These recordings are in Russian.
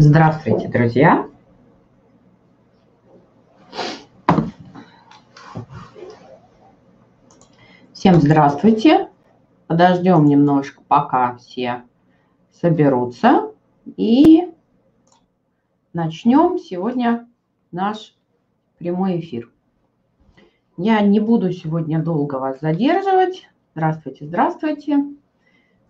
Здравствуйте, друзья! Всем здравствуйте! Подождем немножко, пока все соберутся. И начнем сегодня наш прямой эфир. Я не буду сегодня долго вас задерживать. Здравствуйте, здравствуйте.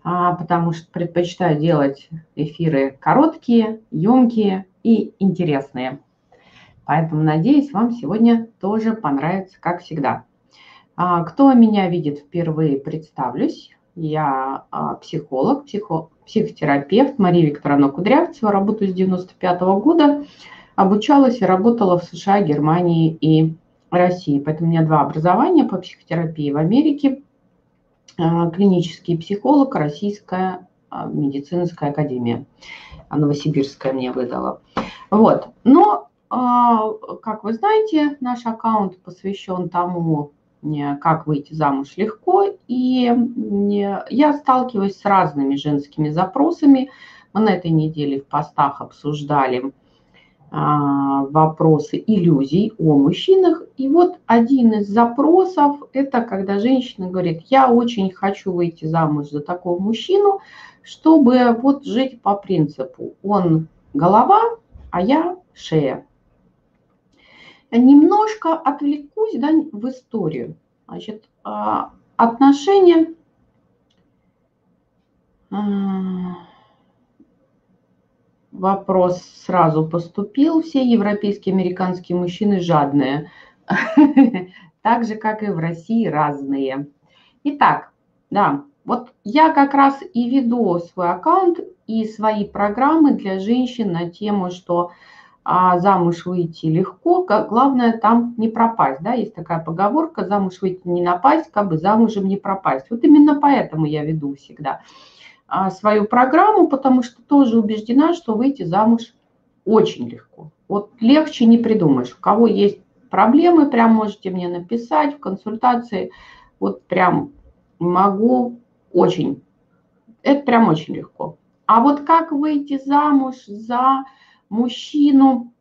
А, потому что предпочитаю делать эфиры короткие, емкие и интересные. Поэтому, надеюсь, вам сегодня тоже понравится, как всегда. А, кто меня видит впервые, представлюсь. Я а, психолог, психо, психотерапевт Мария Викторовна Кудрявцева, работаю с 95 -го года. Обучалась и работала в США, Германии и России. Поэтому у меня два образования по психотерапии в Америке – клинический психолог, Российская а, медицинская академия. Новосибирская мне выдала. Вот. Но, а, как вы знаете, наш аккаунт посвящен тому, как выйти замуж легко. И я сталкиваюсь с разными женскими запросами. Мы на этой неделе в постах обсуждали а, вопросы иллюзий о мужчинах. И вот один из запросов – это когда женщина говорит, я очень хочу выйти замуж за такого мужчину, чтобы вот жить по принципу, он голова, а я шея. Немножко отвлекусь да, в историю. Значит, а, отношения а, вопрос сразу поступил. Все европейские, американские мужчины жадные. Так же, как и в России, разные. Итак, да, вот я как раз и веду свой аккаунт и свои программы для женщин на тему, что а, замуж выйти легко, как, главное там не пропасть, да, есть такая поговорка, замуж выйти не напасть, как бы замужем не пропасть. Вот именно поэтому я веду всегда. А, свою программу, потому что тоже убеждена, что выйти замуж очень легко. Вот легче не придумаешь. У кого есть проблемы, прям можете мне написать в консультации. Вот прям могу очень. Это прям очень легко. А вот как выйти замуж за мужчину,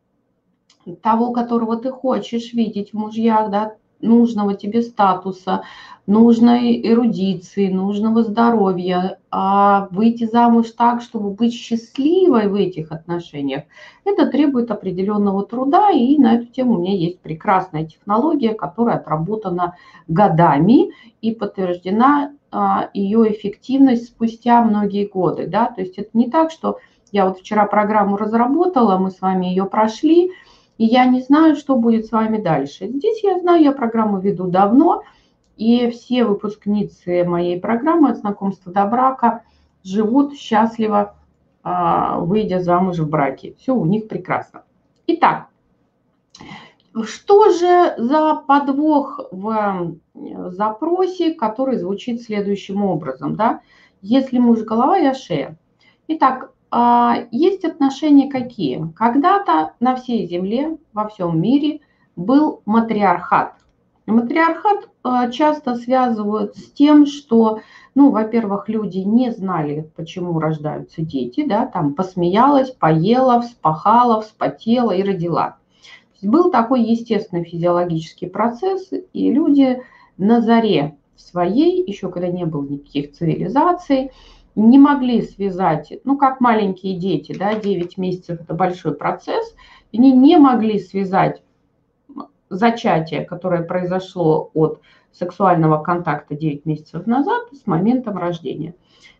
того, которого ты хочешь видеть в мужьях, да, нужного тебе статуса, нужной эрудиции, нужного здоровья, а выйти замуж так, чтобы быть счастливой в этих отношениях, это требует определенного труда, и на эту тему у меня есть прекрасная технология, которая отработана годами и подтверждена а, ее эффективность спустя многие годы. Да? То есть это не так, что я вот вчера программу разработала, мы с вами ее прошли, и я не знаю, что будет с вами дальше. Здесь я знаю, я программу веду давно, и все выпускницы моей программы от знакомства до брака живут счастливо, а, выйдя замуж в браке. Все у них прекрасно. Итак, что же за подвох в запросе, который звучит следующим образом? Да? Если муж голова, я шея. Итак, есть отношения какие? Когда-то на всей земле, во всем мире был матриархат. Матриархат а, часто связывают с тем, что, ну, во-первых, люди не знали, почему рождаются дети, да, там посмеялась, поела, вспахала, вспотела и родила. Был такой естественный физиологический процесс, и люди на заре своей, еще когда не было никаких цивилизаций, не могли связать, ну, как маленькие дети, да, 9 месяцев – это большой процесс, они не могли связать зачатие, которое произошло от сексуального контакта 9 месяцев назад с моментом рождения.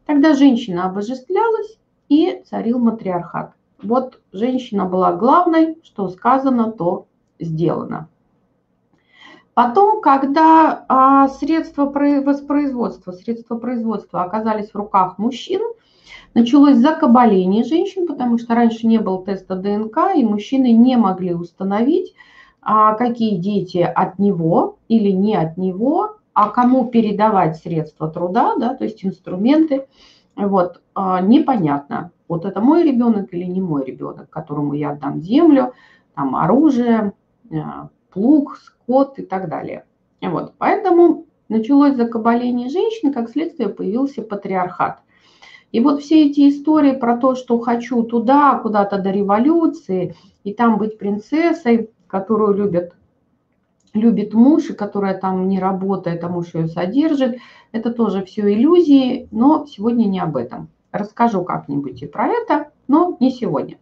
Тогда женщина обожествлялась и царил матриархат. Вот женщина была главной, что сказано, то сделано. Потом, когда а, средства воспроизводства, средства производства оказались в руках мужчин, началось закабаление женщин, потому что раньше не было теста ДНК, и мужчины не могли установить, а, какие дети от него или не от него, а кому передавать средства труда, да, то есть инструменты. Вот, а, непонятно, вот это мой ребенок или не мой ребенок, которому я отдам землю, там оружие, а, плуг, скот и так далее. Вот. Поэтому началось закабаление женщин, как следствие появился патриархат. И вот все эти истории про то, что хочу туда, куда-то до революции, и там быть принцессой, которую любят, любит муж, и которая там не работает, а муж ее содержит, это тоже все иллюзии, но сегодня не об этом. Расскажу как-нибудь и про это, но не сегодня.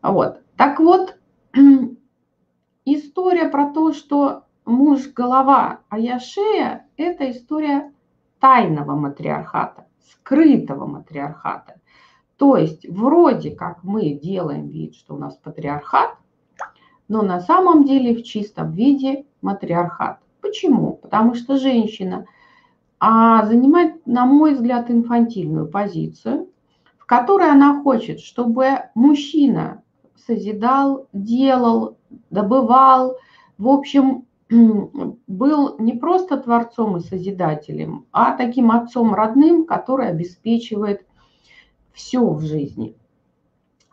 Вот. Так вот, история про то, что муж голова, а я шея, это история тайного матриархата, скрытого матриархата. То есть вроде как мы делаем вид, что у нас патриархат, но на самом деле в чистом виде матриархат. Почему? Потому что женщина а, занимает, на мой взгляд, инфантильную позицию, в которой она хочет, чтобы мужчина созидал, делал, добывал, в общем, был не просто творцом и созидателем, а таким отцом родным, который обеспечивает все в жизни.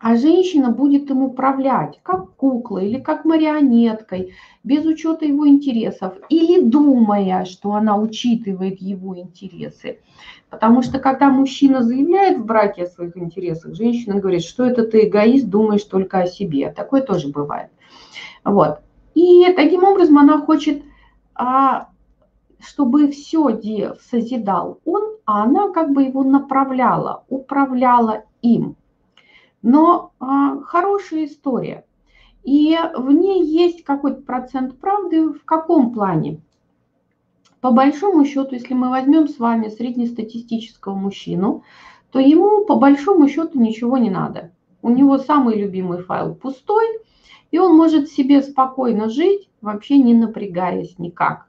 А женщина будет им управлять, как куклой или как марионеткой, без учета его интересов, или думая, что она учитывает его интересы. Потому что когда мужчина заявляет в браке о своих интересах, женщина говорит, что это ты эгоист, думаешь только о себе. Такое тоже бывает. Вот. И таким образом она хочет, а, чтобы все созидал он, а она как бы его направляла, управляла им. Но а, хорошая история. И в ней есть какой-то процент правды. В каком плане? По большому счету, если мы возьмем с вами среднестатистического мужчину, то ему по большому счету ничего не надо. У него самый любимый файл пустой, и он может себе спокойно жить, вообще не напрягаясь никак.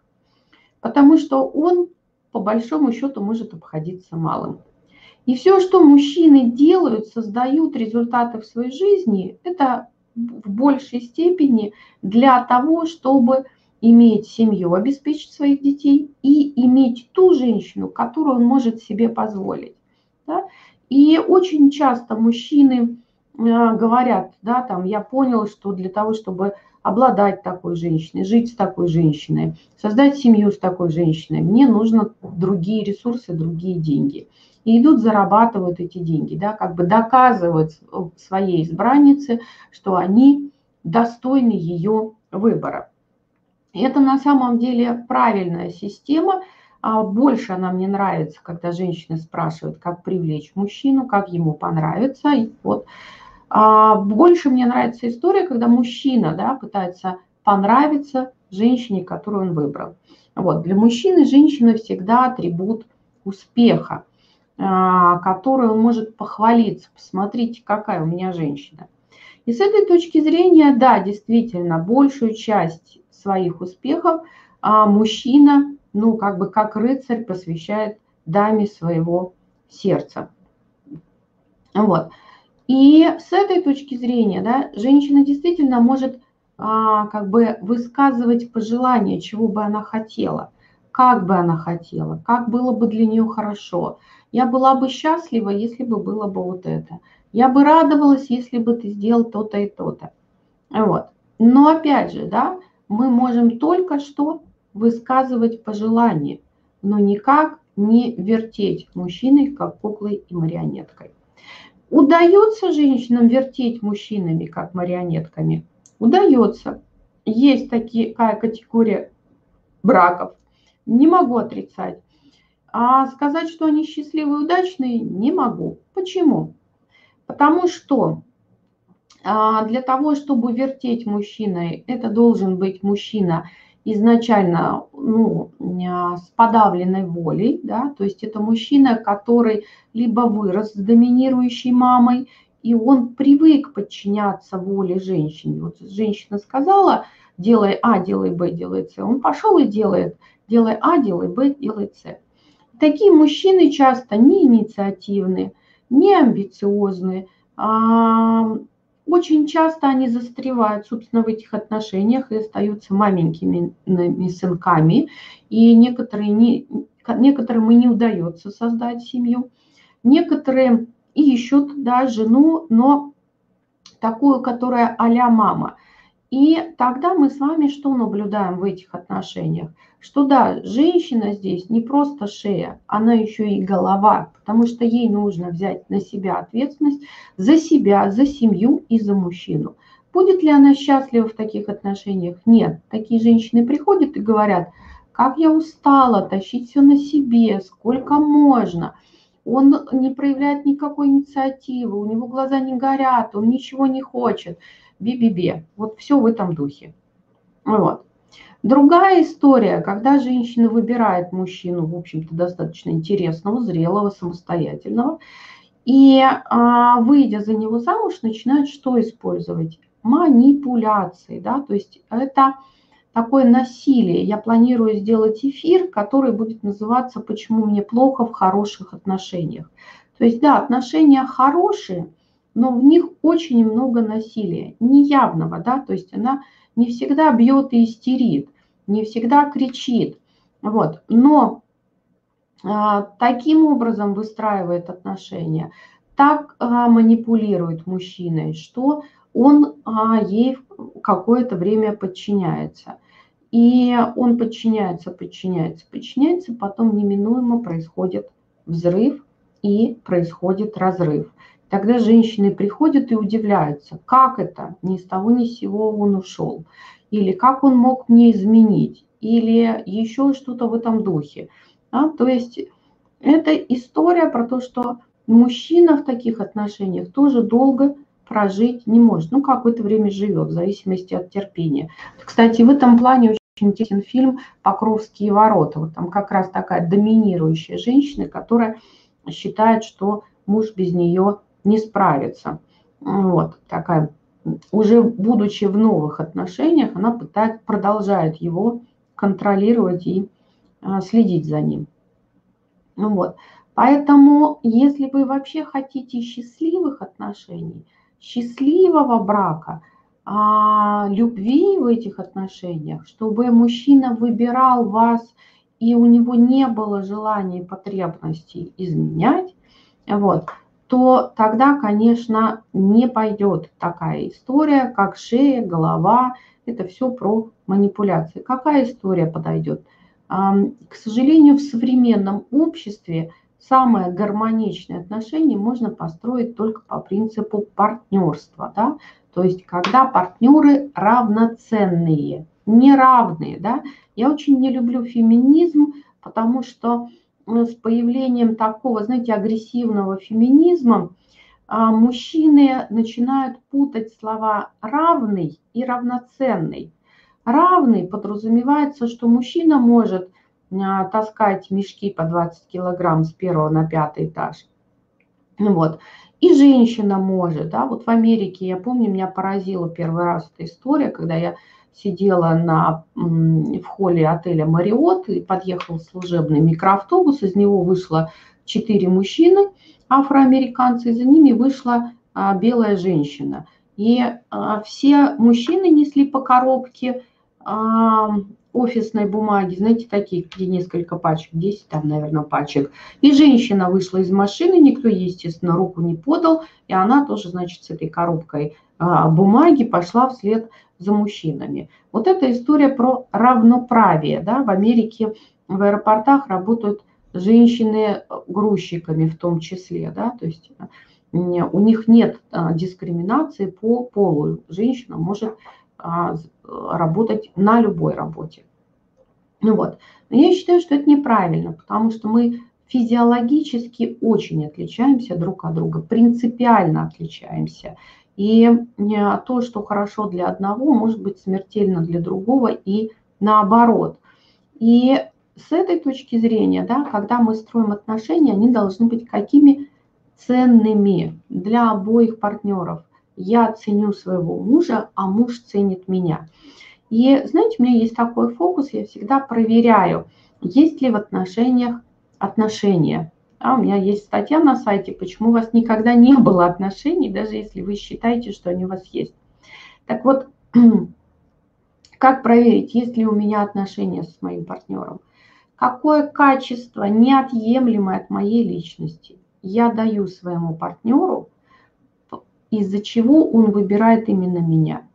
Потому что он по большому счету может обходиться малым. И все, что мужчины делают, создают результаты в своей жизни, это в большей степени для того, чтобы иметь семью, обеспечить своих детей и иметь ту женщину, которую он может себе позволить. Да? И очень часто мужчины говорят, да, там, я понял, что для того, чтобы обладать такой женщиной, жить с такой женщиной, создать семью с такой женщиной, мне нужно другие ресурсы, другие деньги. И идут, зарабатывают эти деньги, да, как бы доказывают своей избраннице, что они достойны ее выбора. И это на самом деле правильная система. А больше она мне нравится, когда женщины спрашивают, как привлечь мужчину, как ему понравится. И вот а больше мне нравится история, когда мужчина да, пытается понравиться женщине, которую он выбрал. Вот. Для мужчины женщина всегда атрибут успеха, а, который он может похвалиться. Посмотрите, какая у меня женщина. И с этой точки зрения, да, действительно, большую часть своих успехов а мужчина, ну, как бы как рыцарь посвящает даме своего сердца. Вот. И с этой точки зрения, да, женщина действительно может а, как бы высказывать пожелания, чего бы она хотела, как бы она хотела, как было бы для нее хорошо. Я была бы счастлива, если бы было бы вот это. Я бы радовалась, если бы ты сделал то-то и то-то. Вот. Но опять же, да, мы можем только что высказывать пожелания, но никак не вертеть мужчиной, как куклой и марионеткой. Удается женщинам вертеть мужчинами, как марионетками? Удается. Есть такая категория браков. Не могу отрицать. А сказать, что они счастливые и удачные, не могу. Почему? Потому что а, для того, чтобы вертеть мужчиной, это должен быть мужчина – изначально ну, с подавленной волей, да, то есть это мужчина, который либо вырос с доминирующей мамой, и он привык подчиняться воле женщины. Вот женщина сказала, делай А, делай Б, делай С. Он пошел и делает, делай А, делай Б, делай С. Такие мужчины часто не инициативны, не амбициозны, а, очень часто они застревают, собственно, в этих отношениях и остаются маленькими сынками. И некоторые не, некоторым и не удается создать семью. Некоторые ищут да, жену, но такую, которая а мама. И тогда мы с вами что наблюдаем в этих отношениях? Что да, женщина здесь не просто шея, она еще и голова, потому что ей нужно взять на себя ответственность за себя, за семью и за мужчину. Будет ли она счастлива в таких отношениях? Нет. Такие женщины приходят и говорят, как я устала тащить все на себе, сколько можно. Он не проявляет никакой инициативы, у него глаза не горят, он ничего не хочет. Би-би-би. Вот все в этом духе. Вот. Другая история, когда женщина выбирает мужчину, в общем-то, достаточно интересного, зрелого, самостоятельного, и, а, выйдя за него замуж, начинает что использовать? Манипуляции, да, то есть это такое насилие. Я планирую сделать эфир, который будет называться «Почему мне плохо в хороших отношениях». То есть, да, отношения хорошие – но в них очень много насилия, неявного, да, то есть она не всегда бьет и истерит, не всегда кричит, вот, но а, таким образом выстраивает отношения, так а, манипулирует мужчиной, что он а, ей какое-то время подчиняется. И он подчиняется, подчиняется, подчиняется, потом неминуемо происходит взрыв и происходит разрыв. Тогда женщины приходят и удивляются, как это, ни с того ни с сего он ушел, или как он мог мне изменить, или еще что-то в этом духе. Да? То есть это история про то, что мужчина в таких отношениях тоже долго прожить не может. Ну, какое-то время живет, в зависимости от терпения. Кстати, в этом плане очень интересен фильм «Покровские ворота». Вот там как раз такая доминирующая женщина, которая считает, что муж без нее не справится. Вот такая, уже будучи в новых отношениях, она пытает, продолжает его контролировать и а, следить за ним. Ну вот. Поэтому, если вы вообще хотите счастливых отношений, счастливого брака, а, любви в этих отношениях, чтобы мужчина выбирал вас и у него не было желания и потребности изменять, вот, то тогда, конечно, не пойдет такая история, как шея, голова. Это все про манипуляции. Какая история подойдет? К сожалению, в современном обществе самое гармоничное отношение можно построить только по принципу партнерства. Да? То есть, когда партнеры равноценные, неравные. Да? Я очень не люблю феминизм, потому что с появлением такого, знаете, агрессивного феминизма а, мужчины начинают путать слова «равный» и «равноценный». Равный подразумевается, что мужчина может а, таскать мешки по 20 килограмм с первого на пятый этаж. Вот. И женщина может, да, вот в Америке, я помню, меня поразила первый раз эта история, когда я сидела на, в холле отеля «Мариот», и подъехал служебный микроавтобус, из него вышло четыре мужчины, афроамериканцы, и за ними вышла а, белая женщина. И а, все мужчины несли по коробке а, офисной бумаги, знаете, такие, где несколько пачек, 10 там, наверное, пачек. И женщина вышла из машины, никто естественно, руку не подал, и она тоже, значит, с этой коробкой бумаги пошла вслед мужчинами. Вот эта история про равноправие. Да? В Америке в аэропортах работают женщины грузчиками в том числе. Да? То есть у них нет а, дискриминации по полу. Женщина может а, работать на любой работе. Ну вот. Но я считаю, что это неправильно, потому что мы физиологически очень отличаемся друг от друга, принципиально отличаемся. И то, что хорошо для одного, может быть смертельно для другого и наоборот. И с этой точки зрения, да, когда мы строим отношения, они должны быть какими ценными для обоих партнеров. Я ценю своего мужа, а муж ценит меня. И знаете, у меня есть такой фокус, я всегда проверяю, есть ли в отношениях отношения. А у меня есть статья на сайте, почему у вас никогда не было отношений, даже если вы считаете, что они у вас есть. Так вот, как проверить, есть ли у меня отношения с моим партнером? Какое качество, неотъемлемое от моей личности, я даю своему партнеру, из-за чего он выбирает именно меня.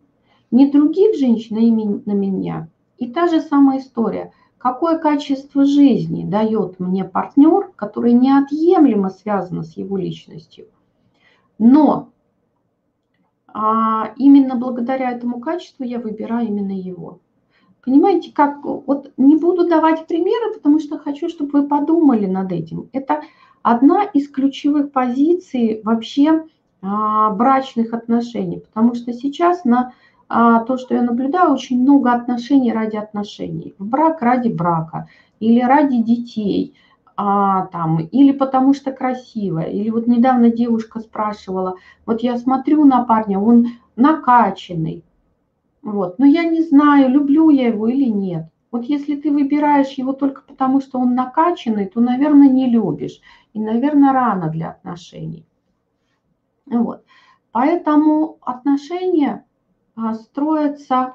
не других женщин, а именно меня. И та же самая история. Какое качество жизни дает мне партнер, который неотъемлемо связано с его личностью. Но а именно благодаря этому качеству я выбираю именно его. Понимаете, как вот не буду давать примеры, потому что хочу, чтобы вы подумали над этим. Это одна из ключевых позиций вообще а, брачных отношений, потому что сейчас на то, что я наблюдаю, очень много отношений ради отношений, в брак ради брака или ради детей, а, там, или потому что красивая, или вот недавно девушка спрашивала, вот я смотрю на парня, он накачанный, вот, но я не знаю, люблю я его или нет. Вот если ты выбираешь его только потому, что он накачанный, то, наверное, не любишь. И, наверное, рано для отношений. Вот. Поэтому отношения а, строятся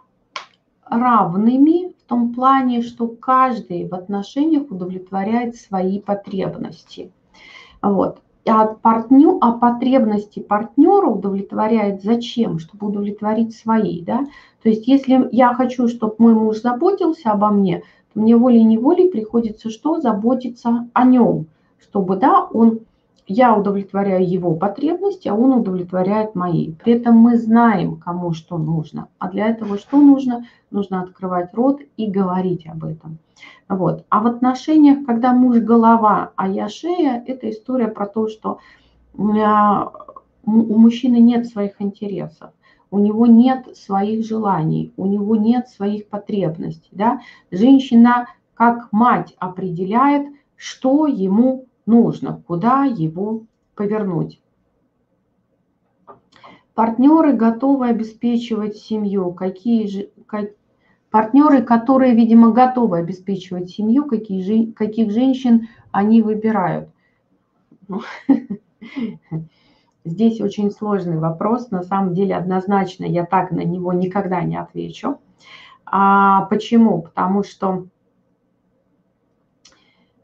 равными в том плане, что каждый в отношениях удовлетворяет свои потребности. Вот. А, партнер, а потребности партнера удовлетворяет зачем? Чтобы удовлетворить свои. Да? То есть если я хочу, чтобы мой муж заботился обо мне, то мне волей-неволей приходится что? Заботиться о нем, чтобы да, он я удовлетворяю его потребности, а он удовлетворяет мои. При этом мы знаем, кому что нужно. А для этого что нужно? Нужно открывать рот и говорить об этом. Вот. А в отношениях, когда муж голова, а я шея, это история про то, что у мужчины нет своих интересов, у него нет своих желаний, у него нет своих потребностей. Да? Женщина как мать определяет, что ему нужно, куда его повернуть. Партнеры готовы обеспечивать семью. Какие же, как, партнеры, которые, видимо, готовы обеспечивать семью, какие, каких женщин они выбирают? Здесь очень сложный вопрос. На самом деле, однозначно я так на него никогда не отвечу. А почему? Потому что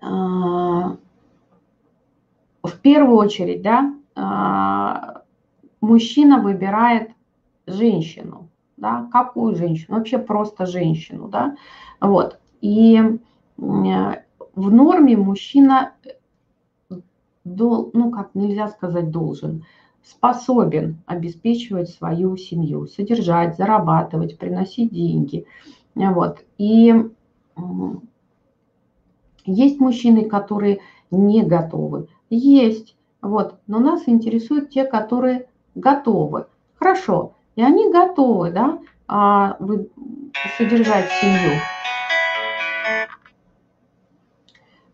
а, в первую очередь, да, а, мужчина выбирает женщину, да, какую женщину, вообще просто женщину, да, вот. И в норме мужчина, ну как нельзя сказать должен, способен обеспечивать свою семью, содержать, зарабатывать, приносить деньги, вот. И есть мужчины, которые не готовы есть. Вот. Но нас интересуют те, которые готовы. Хорошо. И они готовы, да, а, вы, содержать семью.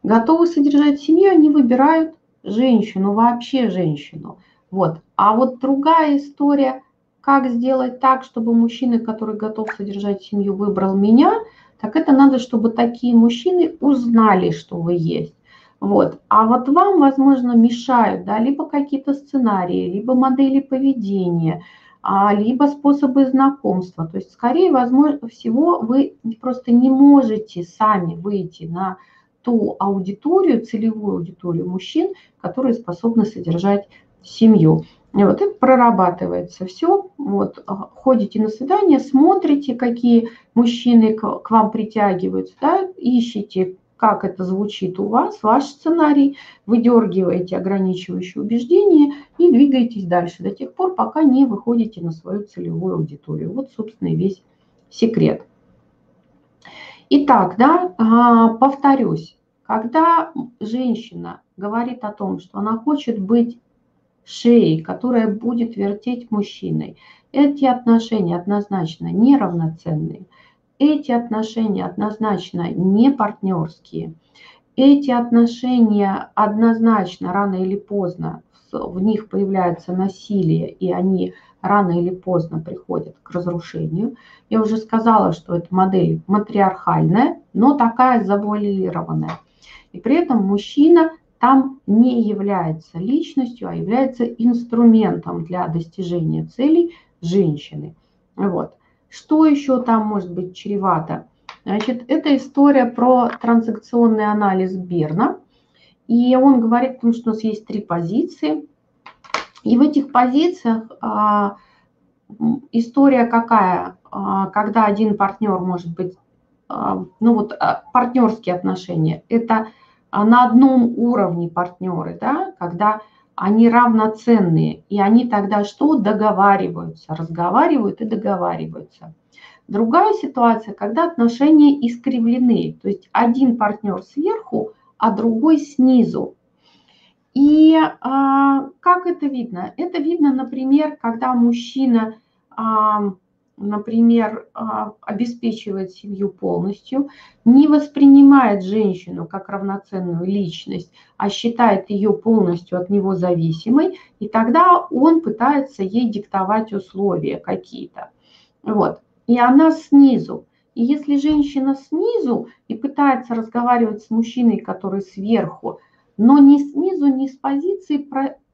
Готовы содержать семью, они выбирают женщину, вообще женщину. Вот. А вот другая история, как сделать так, чтобы мужчина, который готов содержать семью, выбрал меня, так это надо, чтобы такие мужчины узнали, что вы есть. Вот. А вот вам, возможно, мешают да, либо какие-то сценарии, либо модели поведения, а, либо способы знакомства. То есть, скорее возможно, всего, вы просто не можете сами выйти на ту аудиторию, целевую аудиторию мужчин, которые способны содержать семью. И вот это прорабатывается все. Вот, а, ходите на свидание, смотрите, какие мужчины к, вам притягиваются, да, ищите как это звучит у вас, ваш сценарий, выдергиваете ограничивающие убеждения и двигаетесь дальше до тех пор, пока не выходите на свою целевую аудиторию. Вот, собственно, и весь секрет. Итак, да, а, повторюсь, когда женщина говорит о том, что она хочет быть шеей, которая будет вертеть мужчиной, эти отношения однозначно неравноценные – эти отношения однозначно не партнерские. Эти отношения однозначно рано или поздно в них появляется насилие, и они рано или поздно приходят к разрушению. Я уже сказала, что эта модель матриархальная, но такая завуалированная. И при этом мужчина там не является личностью, а является инструментом для достижения целей женщины. Вот. Что еще там может быть чревато? Значит, это история про транзакционный анализ Берна. И он говорит о том, что у нас есть три позиции. И в этих позициях а, история какая, а, когда один партнер может быть, а, ну вот а, партнерские отношения, это на одном уровне партнеры, да, когда они равноценные, и они тогда что? Договариваются, разговаривают и договариваются. Другая ситуация, когда отношения искривлены, то есть один партнер сверху, а другой снизу. И а, как это видно? Это видно, например, когда мужчина, а, например, а, обеспечивает семью полностью, не воспринимает женщину как равноценную личность, а считает ее полностью от него зависимой, и тогда он пытается ей диктовать условия какие-то. Вот. И она снизу. И если женщина снизу и пытается разговаривать с мужчиной, который сверху, но не снизу, не с позиции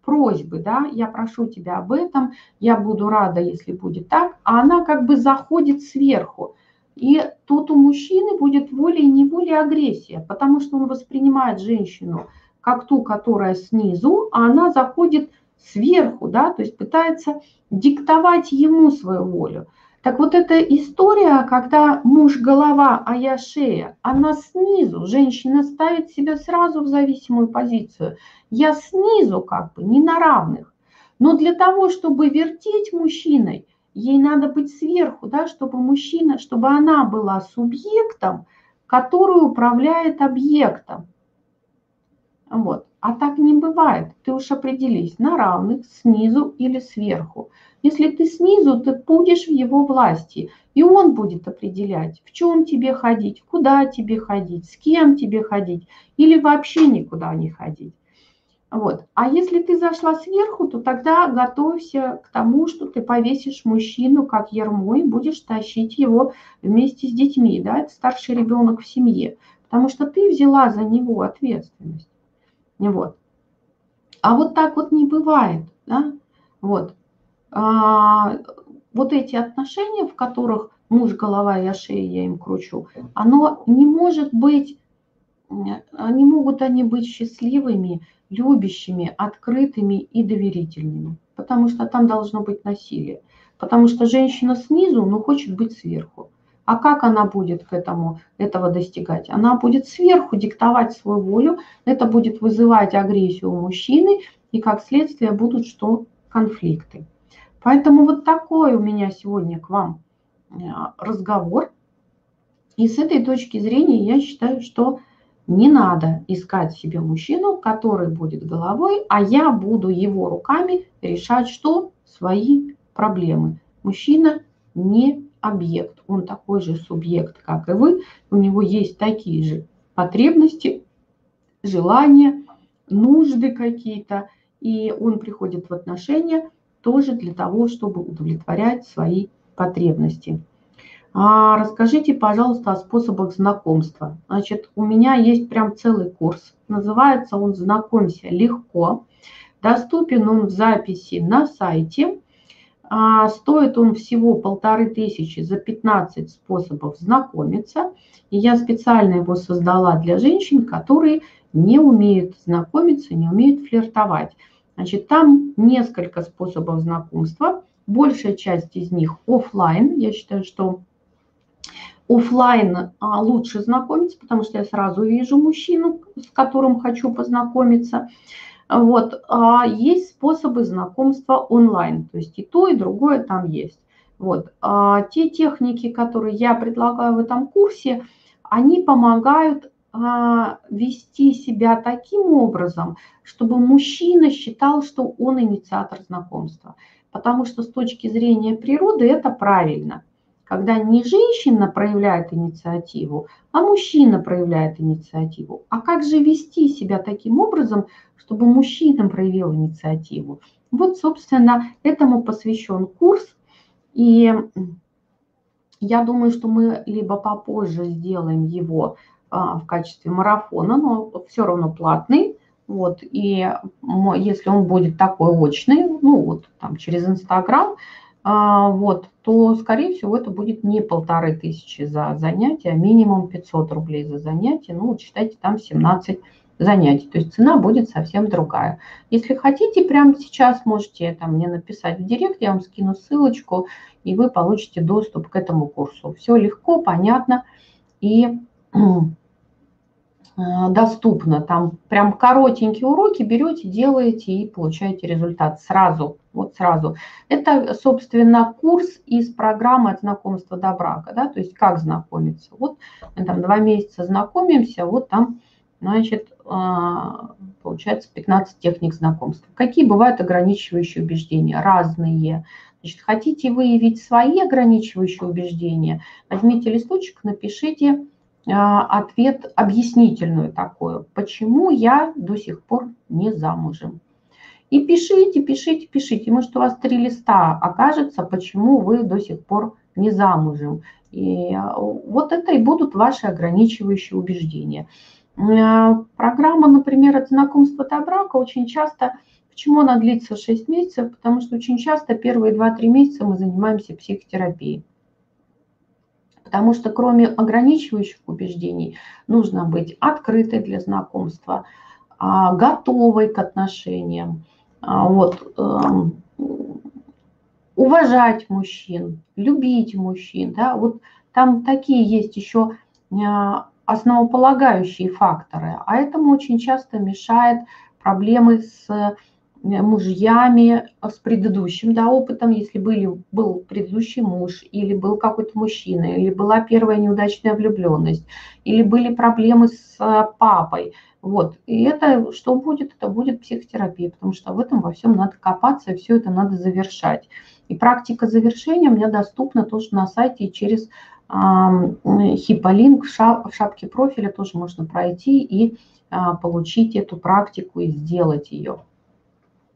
просьбы, да, я прошу тебя об этом, я буду рада, если будет так, а она как бы заходит сверху. И тут у мужчины будет волей-неволей агрессия, потому что он воспринимает женщину как ту, которая снизу, а она заходит сверху, да, то есть пытается диктовать ему свою волю. Так вот эта история, когда муж голова, а я шея, она снизу, женщина ставит себя сразу в зависимую позицию. Я снизу как бы, не на равных. Но для того, чтобы вертеть мужчиной, ей надо быть сверху, да, чтобы мужчина, чтобы она была субъектом, который управляет объектом. Вот. А так не бывает. Ты уж определись, на равных, снизу или сверху. Если ты снизу, ты будешь в его власти, и он будет определять, в чем тебе ходить, куда тебе ходить, с кем тебе ходить, или вообще никуда не ходить. Вот. А если ты зашла сверху, то тогда готовься к тому, что ты повесишь мужчину как ермо и будешь тащить его вместе с детьми. Да? Это старший ребенок в семье. Потому что ты взяла за него ответственность. Вот. А вот так вот не бывает. Да? Вот. А, вот эти отношения, в которых муж голова, я шея, я им кручу, оно не может быть, не могут они быть счастливыми, любящими, открытыми и доверительными, потому что там должно быть насилие. Потому что женщина снизу, но хочет быть сверху. А как она будет к этому, этого достигать? Она будет сверху диктовать свою волю, это будет вызывать агрессию у мужчины, и как следствие будут что? Конфликты. Поэтому вот такой у меня сегодня к вам э, разговор. И с этой точки зрения я считаю, что не надо искать себе мужчину, который будет головой, а я буду его руками решать, что свои проблемы. Мужчина не объект, он такой же субъект, как и вы, у него есть такие же потребности, желания, нужды какие-то, и он приходит в отношения тоже для того, чтобы удовлетворять свои потребности. А расскажите, пожалуйста, о способах знакомства. Значит, у меня есть прям целый курс. Называется он «Знакомься легко». Доступен он в записи на сайте. А стоит он всего полторы тысячи за 15 способов знакомиться. И я специально его создала для женщин, которые не умеют знакомиться, не умеют флиртовать. Значит, там несколько способов знакомства. Большая часть из них офлайн. Я считаю, что офлайн а, лучше знакомиться, потому что я сразу вижу мужчину, с которым хочу познакомиться. Вот. А есть способы знакомства онлайн, то есть и то, и другое там есть. Вот. А те техники, которые я предлагаю в этом курсе, они помогают вести себя таким образом, чтобы мужчина считал, что он инициатор знакомства. Потому что с точки зрения природы это правильно. Когда не женщина проявляет инициативу, а мужчина проявляет инициативу. А как же вести себя таким образом, чтобы мужчина проявил инициативу? Вот, собственно, этому посвящен курс. И я думаю, что мы либо попозже сделаем его а, в качестве марафона, но все равно платный. Вот, и если он будет такой очный, ну вот там через Инстаграм, а, вот, то, скорее всего, это будет не полторы тысячи за занятие, а минимум 500 рублей за занятие. Ну, вот считайте, там 17 занятий. То есть цена будет совсем другая. Если хотите, прямо сейчас можете там, мне написать в директ, я вам скину ссылочку, и вы получите доступ к этому курсу. Все легко, понятно и доступно. Там прям коротенькие уроки берете, делаете и получаете результат сразу. Вот сразу. Это, собственно, курс из программы от знакомства до брака. Да? То есть как знакомиться. Вот мы там два месяца знакомимся, вот там, значит, э, получается 15 техник знакомства. Какие бывают ограничивающие убеждения? Разные. Значит, хотите выявить свои ограничивающие убеждения? Возьмите листочек, напишите ответ объяснительную такую, почему я до сих пор не замужем. И пишите, пишите, пишите. Может, у вас три листа окажется, почему вы до сих пор не замужем. И а, вот это и будут ваши ограничивающие убеждения. А, программа, например, от знакомства до брака очень часто, почему она длится 6 месяцев? Потому что очень часто первые 2-3 месяца мы занимаемся психотерапией. Потому что кроме ограничивающих убеждений нужно быть открытой для знакомства, а, готовой к отношениям, а, вот, эм, уважать мужчин, любить мужчин. Да? Вот там такие есть еще а, основополагающие факторы, а этому очень часто мешает проблемы с мужьями с предыдущим да, опытом, если были, был предыдущий муж, или был какой-то мужчина, или была первая неудачная влюбленность, или были проблемы с э, папой. Вот. И это что будет? Это будет психотерапия, потому что в этом во всем надо копаться, и все это надо завершать. И практика завершения у меня доступна тоже на сайте и через хиполинк в шапке профиля тоже можно пройти и а, получить эту практику и сделать ее.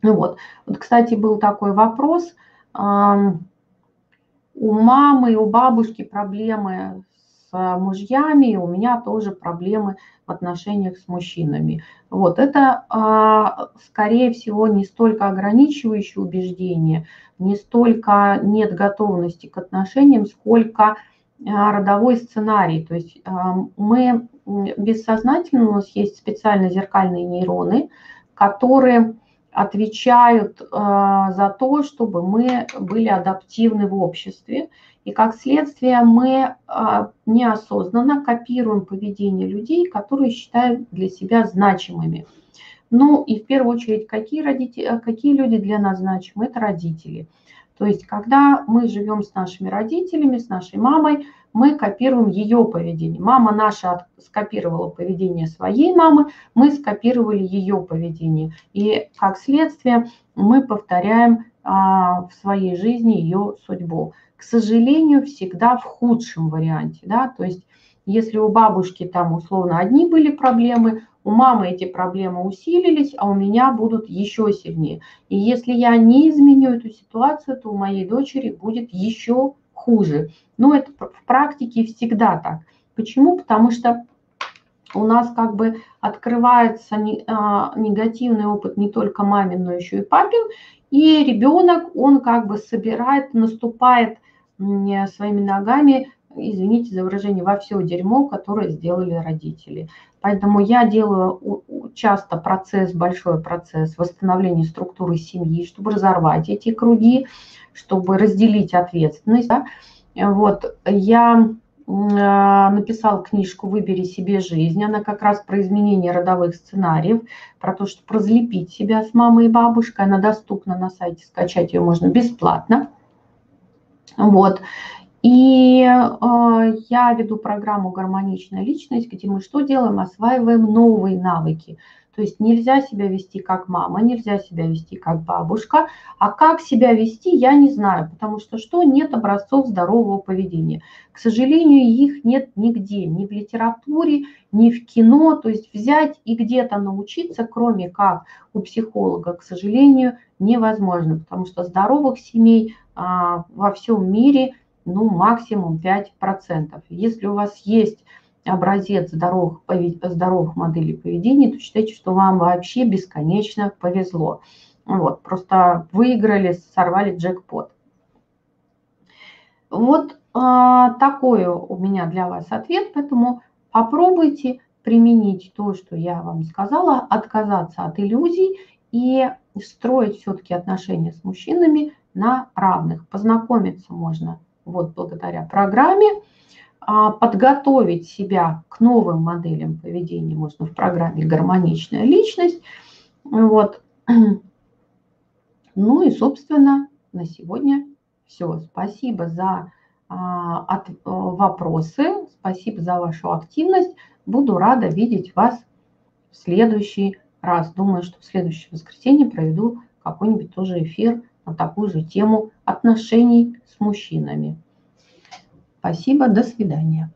Ну вот. вот, кстати, был такой вопрос. У мамы у бабушки проблемы с мужьями, у меня тоже проблемы в отношениях с мужчинами. Вот это, а, скорее всего, не столько ограничивающее убеждение, не столько нет готовности к отношениям, сколько а, родовой сценарий. То есть мы бессознательно, у нас есть специально зеркальные нейроны, которые отвечают э, за то, чтобы мы были адаптивны в обществе. И как следствие мы э, неосознанно копируем поведение людей, которые считают для себя значимыми. Ну и в первую очередь, какие, родители, какие люди для нас значимы? Это родители. То есть, когда мы живем с нашими родителями, с нашей мамой, мы копируем ее поведение. Мама наша скопировала поведение своей мамы, мы скопировали ее поведение. И как следствие мы повторяем а, в своей жизни ее судьбу. К сожалению, всегда в худшем варианте. Да? То есть если у бабушки там условно одни были проблемы, у мамы эти проблемы усилились, а у меня будут еще сильнее. И если я не изменю эту ситуацию, то у моей дочери будет еще хуже. Но это в практике всегда так. Почему? Потому что у нас как бы открывается а, негативный опыт не только мамин, но еще и папин, и ребенок, он как бы собирает, наступает своими ногами, извините за выражение, во все дерьмо, которое сделали родители. Поэтому я делаю часто процесс, большой процесс восстановления структуры семьи, чтобы разорвать эти круги, чтобы разделить ответственность. Да? Вот, я а, написала книжку «Выбери себе жизнь». Она как раз про изменение родовых сценариев, про то, что разлепить себя с мамой и бабушкой. Она доступна на сайте, скачать ее можно бесплатно. Вот. И э, я веду программу «Гармоничная личность», где мы что делаем? Осваиваем новые навыки. То есть нельзя себя вести как мама, нельзя себя вести как бабушка, а как себя вести, я не знаю, потому что что? Нет образцов здорового поведения. К сожалению, их нет нигде, ни в литературе, ни в кино. То есть взять и где-то научиться, кроме как у психолога, к сожалению, невозможно, потому что здоровых семей а, во всем мире ну, максимум 5%. Если у вас есть образец здоровых, здоровых моделей поведения, то считайте, что вам вообще бесконечно повезло. Вот, просто выиграли, сорвали джекпот. Вот а, такой у меня для вас ответ, поэтому попробуйте, применить то, что я вам сказала, отказаться от иллюзий и строить все-таки отношения с мужчинами на равных. Познакомиться можно вот благодаря программе, а, подготовить себя к новым моделям поведения можно в программе «Гармоничная личность». Вот. Ну и, собственно, на сегодня все. Спасибо за а, от, а, вопросы, спасибо за вашу активность. Буду рада видеть вас в следующий раз. Думаю, что в следующее воскресенье проведу какой-нибудь тоже эфир на такую же тему отношений с мужчинами. Спасибо, до свидания.